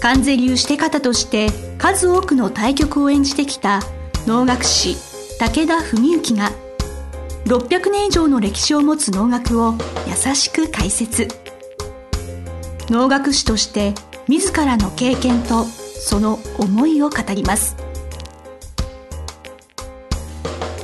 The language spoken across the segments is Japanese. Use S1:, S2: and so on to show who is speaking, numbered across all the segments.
S1: 関税流して方として数多くの対局を演じてきた能楽師武田文幸が600年以上の歴史を持つ能楽を優しく解説。能楽師として自らの経験とその思いを語ります。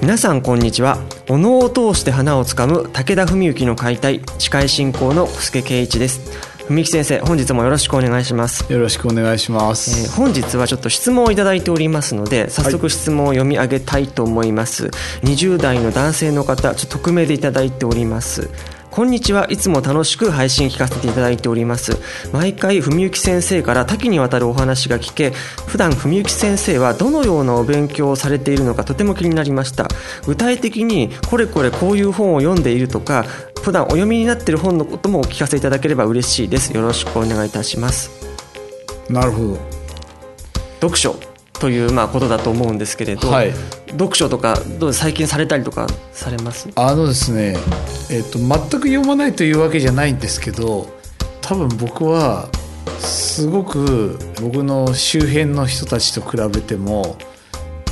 S2: 皆さんこんにちは。お能を通して花をつかむ武田文幸の解体司会進行の小助圭一です。文幸先生本日もよろしくお願いします。
S3: よろしくお願いします、
S2: えー、本日はちょっと質問をいただいておりますので早速質問を読み上げたいと思います、はい、20代の男性の方ちょっと匿名でいただいております。こんにちはいつも楽しく配信聞かせていただいております。毎回文幸先生から多岐にわたるお話が聞け普段文幸先生はどのようなお勉強をされているのかとても気になりました。具体的にこれこれこういう本を読んでいるとか普段お読みになっている本のこともお聞かせいただければ嬉しいです。よろしくお願いいたします。
S3: なるほど。
S2: 読書というまあことだと思うんですけれど、はい、読書とかどう最近されたりとかされます？
S3: あのですね、えーと、全く読まないというわけじゃないんですけど多分僕はすごく僕の周辺の人たちと比べても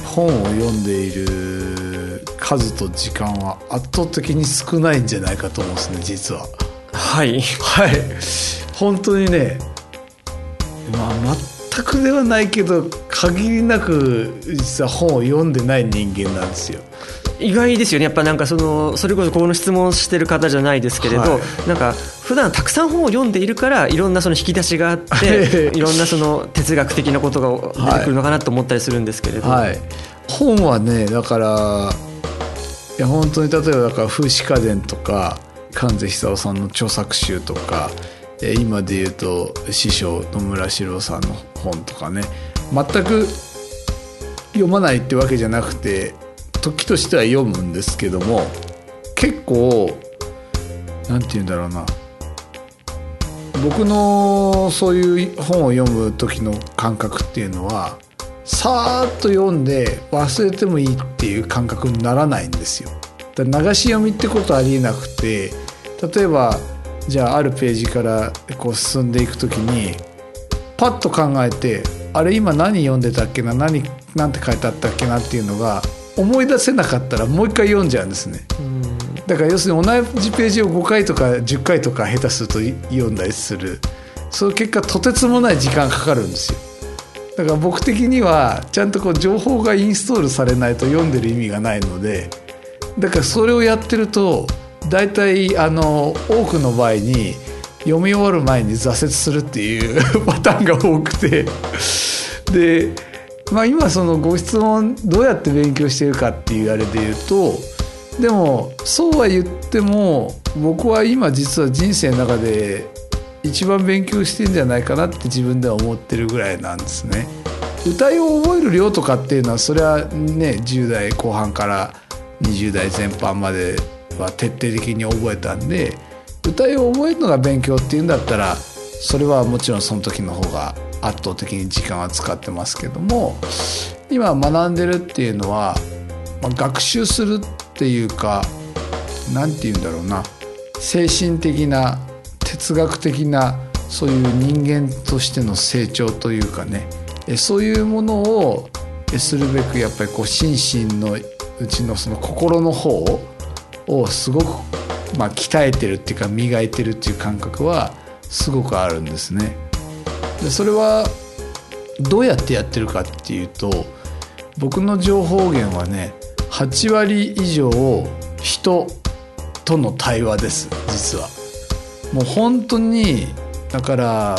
S3: 本を読んでいる数と時間は圧倒的に少ないんじゃないかと思うんですね実は。
S2: はい。
S3: はい。本当にねまあ全くではないけど限りなく実は本を読んでない人間なんですよ。
S2: 意外ですよね。やっぱなんかそのそれこそこの質問してる方じゃないですけれど、はい、なんか普段たくさん本を読んでいるからいろんなその引き出しがあって いろんなその哲学的なことが出てくるのかなと思ったりするんですけれど、
S3: はい、本はねだからいや本当に例えばだから風刺家電とか関税久夫さんの著作集とか今で言うと師匠野村史郎さんの本とかね。全く読まないってわけじゃなくて時としては読むんですけども結構何て言うんだろうな。僕のそういう本を読む時の感覚っていうのはさーっと読んで忘れてもいいっていう感覚にならないんですよ。だ流し読みってことありえなくて例えばじゃああるページからこう進んでいく時にパッと考えてあれ今何読んでたっけな何何て書いてあったっけなっていうのが思い出せなかったらもう一回読んじゃうんですね。だから要するに同じページを5回とか10回とか下手すると読んだりするその結果とてつもない時間かかるんですよ。だから僕的にはちゃんとこう情報がインストールされないと読んでる意味がないのでだからそれをやってると大体あの多くの場合に読み終わる前に挫折するっていう パターンが多くて。で、まあ、今そのご質問どうやって勉強してるかっていうあれで言うとでもそうは言っても僕は今実は人生の中で一番勉強してんじゃないかなって自分では思ってるぐらいなんですね。歌いを覚える量とかっていうのはそれはね10代後半から20代前半までは徹底的に覚えたんで歌いを覚えるのが勉強っていうんだったらそれはもちろんその時の方が圧倒的に時間は使ってますけども今学んでるっていうのは、まあ、学習するっていうか何て言うんだろうな精神的な哲学的なそういう人間としての成長というかねそういうものをするべくやっぱりこう心身のうちのその心の方をすごくまあ鍛えてるっていうか磨いてるっていう感覚はすごくあるんですね。でそれはどうやってやってるかっていうと僕の情報源はね8割以上人との対話です実は。もう本当にだから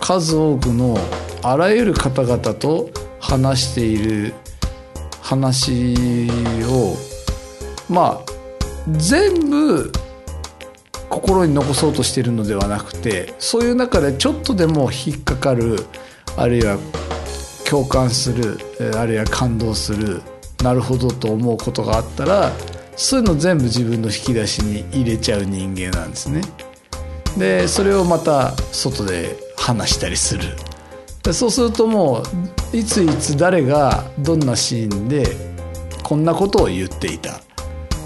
S3: 数多くのあらゆる方々と話している話をまあ全部心に残そうとしてるのではなくてそういう中でちょっとでも引っかかるあるいは共感するあるいは感動するなるほどと思うことがあったらそういうの全部自分の引き出しに入れちゃう人間なんですね。でそれをまた外で話したりする。でそうするともういついつ誰がどんなシーンでこんなことを言っていた。っ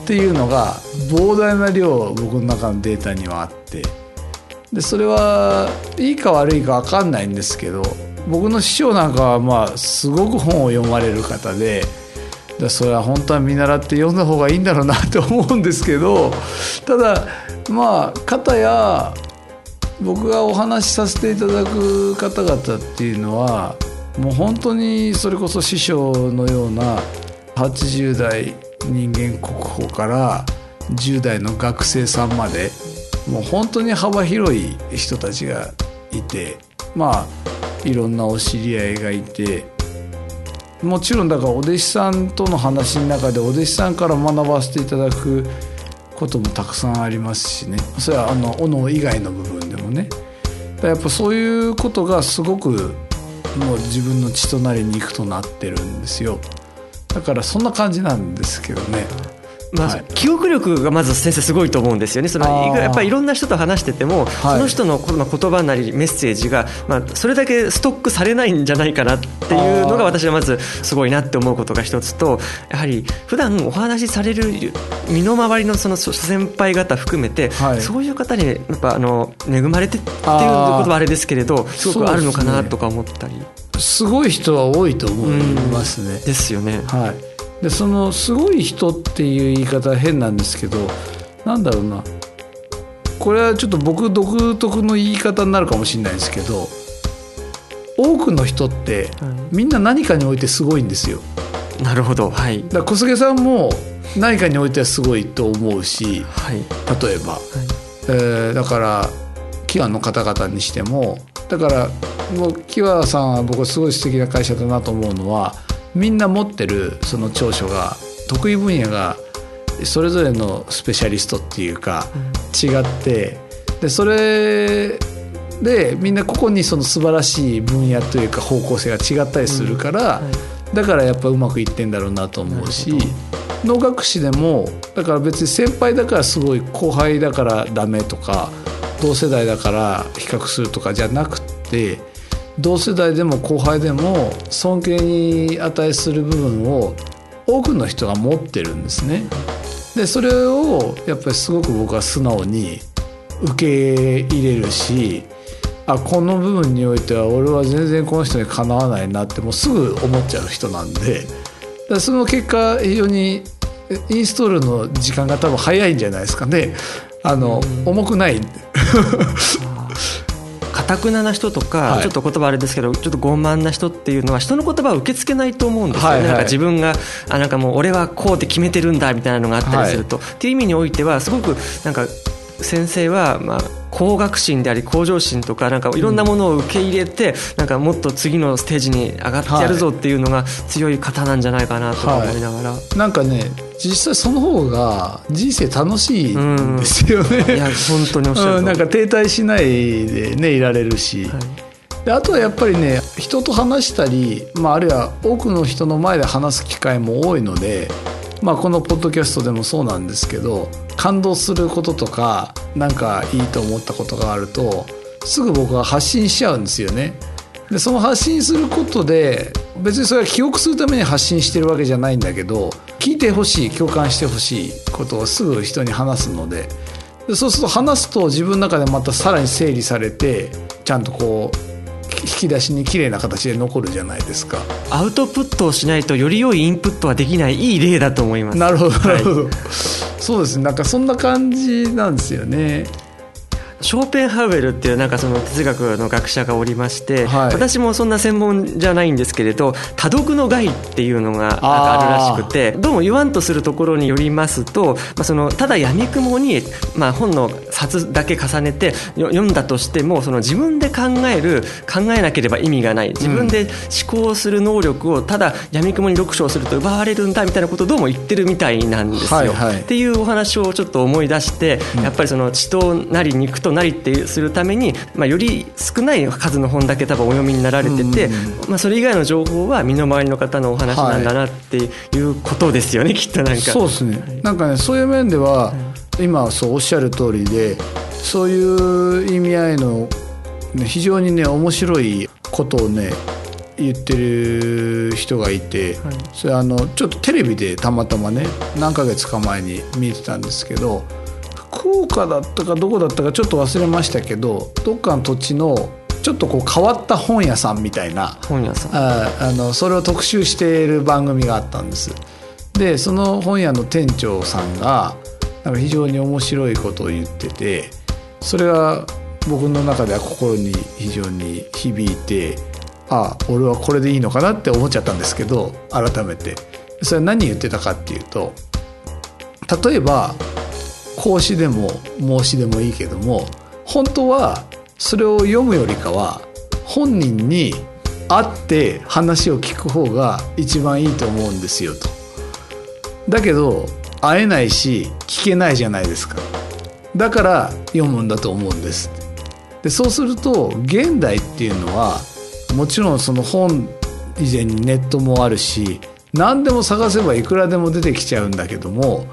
S3: ていうのが膨大な量僕の中のデータにはあって。でそれはいいか悪いか分かんないんですけど僕の師匠なんかはまあすごく本を読まれる方ででそれは本当は見習って読んだ方がいいんだろうなって思うんですけどただまあ方や僕がお話しさせていただく方々っていうのはもう本当にそれこそ師匠のような80代人間国宝から10代の学生さんまでもう本当に幅広い人たちがいてまあいろんなお知り合いがいてもちろんだからお弟子さんとの話の中でお弟子さんから学ばせていただくこともたくさんありますしね。それはあの斧以外の部分でもね。やっぱそういうことがすごくもう自分の血となり肉となってるんですよ。だからそんな感じなんですけどね。
S2: まあ、はい、記憶力がまず先生すごいと思うんですよね。そのやっぱりいろんな人と話してても、はい、その人の言葉なりメッセージが、まあ、それだけストックされないんじゃないかなっていうのが私はまずすごいなって思うことが一つとやはり普段お話しされる身の回りのその先輩方含めて、はい、そういう方にやっぱあの恵まれてっていうことはあれですけれどすごくあるのかなとか思ったり。
S3: すごい人は多いと思いますね。
S2: ですよね。
S3: はいでそのすごい人っていう言い方は変なんですけどなんだろうな。これはちょっと僕独特の言い方になるかもしれないですけど多くの人ってみんな何かにおいてすごいんですよ。
S2: なるほど、はい、
S3: だ小菅さんも何かにおいてはすごいと思うし、はい、例えば、はい、えー、だからキワの方々にしてもだからもうキワさんは僕はすごい素敵な会社だなと思うのはみんな持ってるその長所が得意分野がそれぞれのスペシャリストっていうか違ってでそれでみんな個々にその素晴らしい分野というか方向性が違ったりするから、だからやっぱうまくいってんだろうなと思うし能楽師でもだから別に先輩だからすごい後輩だからダメとか同世代だから比較するとかじゃなくて。同世代でも後輩でも尊敬に値する部分を多くの人が持ってるんですね。でそれをやっぱりすごく僕は素直に受け入れるしあこの部分においては俺は全然この人にかなわないなってもうすぐ思っちゃう人なんで。その結果非常にインストールの時間が多分早いんじゃないですかね。あの重くない
S2: たくなな人とか、はい、ちょっと言葉あれですけどちょっと傲慢な人っていうのは人の言葉を受け付けないと思うんですよね、はいはい、なんか自分があなんかもう俺はこうって決めてるんだみたいなのがあったりすると、はい、っていう意味においてはすごくなんか先生はまあ向学心であり向上心とかなんかいろんなものを受け入れて、なんかもっと次のステージに上がってやるぞっていうのが強い方なんじゃないかなと思いながら、は
S3: い、なんかね実際その方が人生楽しいんですよね、うん、いや
S2: 本当におっしゃる、
S3: うん、なんか停滞しないでねいられるし、はい。であとはやっぱりね人と話したり、まあ、あるいは多くの人の前で話す機会も多いのでまあ、このポッドキャストでもそうなんですけど感動することとか何かいいと思ったことがあるとすぐ僕は発信しちゃうんですよね。でその発信することで別にそれは記憶するために発信してるわけじゃないんだけど聞いてほしい共感してほしいことをすぐ人に話すのででそうすると話すと自分の中でまたさらに整理されてちゃんとこう引き出しに綺麗な形で残るじゃないですか。
S2: アウトプットをしないとより良いインプットはできないいい例だと思います。
S3: なるほどなるほど、はい、そうですね。なんかそんな感じなんですよね
S2: ショーペンハウエルっていうなんかその哲学の学者がおりまして、はい、私もそんな専門じゃないんですけれど多読の害っていうのがあるらしくてどうも言わんとするところによりますと、まあ、そのただやみくもに、まあ、本の冊だけ重ねて読んだとしてもその自分で考える考えなければ意味がない。自分で思考する能力をただやみくもに読書をすると奪われるんだみたいなことをどうも言ってるみたいなんですよ。はいはい、っていうお話をちょっと思い出して、やっぱりその血となり肉となりってするために、まあ、より少ない数の本だけ多分お読みになられてて、まあ、それ以外の情報は身の回りの方のお話なんだなっていうことですよね、はい、きっとなんか。
S3: そうですね。なんかねそういう面では、今そうおっしゃる通りでそういう意味合いの、ね、非常にね面白いことをね言ってる人がいて、はい、それあのちょっとテレビでたまたまね何ヶ月か前に見てたんですけど福岡だったかどこだったかちょっと忘れましたけどどっかの土地のちょっとこう変わった本屋さんみたいな
S2: 本屋さん
S3: ああのそれを特集している番組があったんです。でその本屋の店長さんがなんか非常に面白いことを言っててそれが僕の中では心に非常に響いてああ俺はこれでいいのかなって思っちゃったんですけど改めてそれは何言ってたかっていうと例えば孔子でも孟子でもいいけども本当はそれを読むよりかは本人に会って話を聞く方が一番いいと思うんですよと。だけど会えないし聞けないじゃないですか。だから読むんだと思うんです。でそうすると現代っていうのはもちろんその本以前にネットもあるし何でも探せばいくらでも出てきちゃうんだけども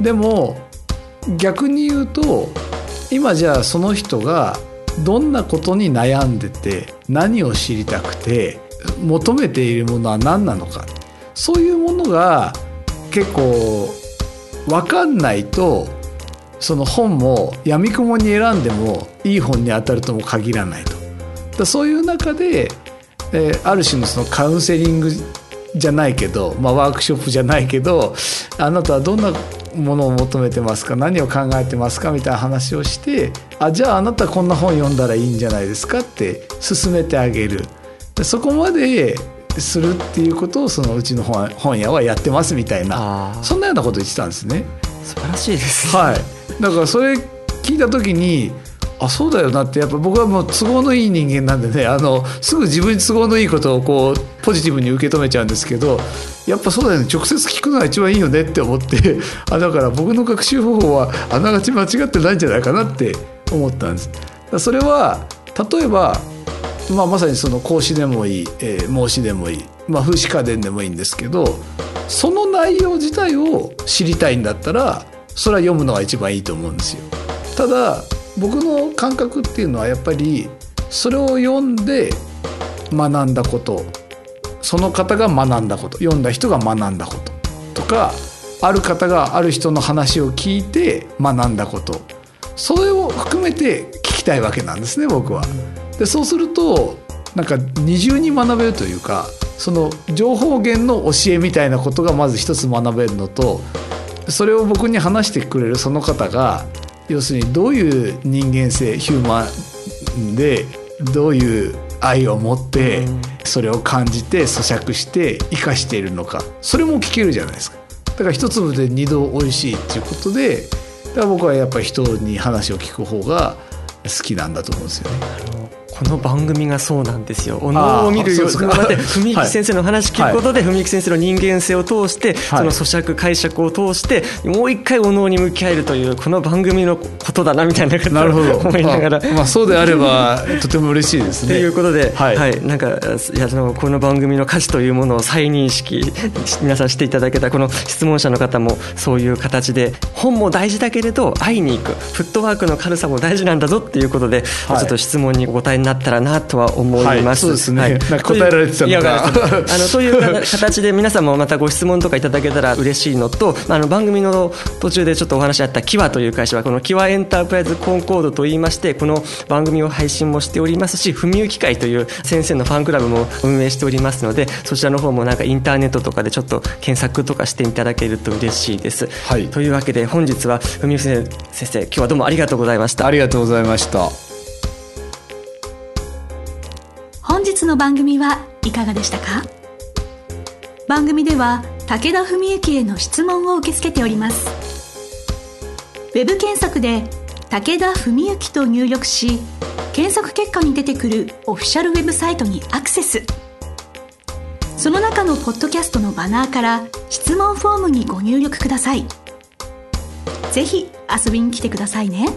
S3: でも逆に言うと今じゃあその人がどんなことに悩んでて何を知りたくて求めているものは何なのかそういうものが結構分かんないとその本もやみくもに選んでもいい本に当たるとも限らないと。そういう中でえー、ある種のそのカウンセリングじゃないけど、まあ、ワークショップじゃないけどあなたはどんなものを求めてますか何を考えてますかみたいな話をしてあじゃああなたこんな本読んだらいいんじゃないですかって勧めてあげる。そこまでするっていうことをそのうちの本本屋はやってますみたいな。そんなようなこと言ってたんですね。
S2: 素晴らしいです、
S3: はい、だからそれ聞いた時にあそうだよなってやっぱ僕はもう都合のいい人間なんでねあのすぐ自分に都合のいいことをこうポジティブに受け止めちゃうんですけどやっぱそうだよね直接聞くのが一番いいよねって思って あだから僕の学習方法はあながち間違ってないんじゃないかなって思ったんです。それは例えば、まあ、まさにその孔子でもいい、えー、孟子でもいい、まあ、風刺家電でもいいんですけどその内容自体を知りたいんだったらそれは読むのが一番いいと思うんですよ。ただ僕の感覚っていうのはやっぱりそれを読んで学んだこと。その方が学んだこと。読んだ人が学んだこととかある方がある人の話を聞いて学んだこと。それを含めて聞きたいわけなんですね僕は。でそうするとなんか二重に学べるというかその情報源の教えみたいなことがまず一つ学べるのとそれを僕に話してくれるその方が要するにどういう人間性ヒューマンでどういう愛を持ってそれを感じて咀嚼して生かしているのか。それも聞けるじゃないですか。だから一粒で二度美味しいっていうことでだから僕はやっぱり人に話を聞く方が好きなんだと思うんですよね。
S2: この番組がそうなんですよ。お能を見るようまで文幸先生の話聞くことで、文幸先生の人間性を通して、その咀嚼解釈を通してもう一回お能に向き合えるというこの番組のことだなみたいな
S3: なるほど。思いながら、まあ、そうであれば とても嬉しいですね。
S2: ということで、はい、はい、なんかいやそのこの番組の価値というものを再認識皆さんしていただけたこの質問者の方もそういう形で本も大事だけれど会いに行く。フットワークの軽さも大事なんだぞっていうことで、はい、ちょっと質問にお答えになったらなとは思います。
S3: はい、そうですね。はい、答えられてたのか。
S2: あのそういう形で皆さんもまたご質問とかいただけたら嬉しいのと、あの番組の途中でちょっとお話あったキワという会社はこのキワエンタープライズコンコードといいましてこの番組を配信もしておりますし、文幸会という先生のファンクラブも運営しておりますので、そちらの方もなんかインターネットとかでちょっと検索とかしていただけると嬉しいです。はい、というわけで本日は文幸先生今日はどうもありがとうございました。
S3: ありがとうございました。
S1: の番組はいかがでしたか？番組では武田文幸への質問を受け付けております。ウェブ検索で「武田文幸」と入力し検索結果に出てくるオフィシャルウェブサイトにアクセス。その中のポッドキャストのバナーから質問フォームにご入力ください。ぜひ遊びに来てくださいね。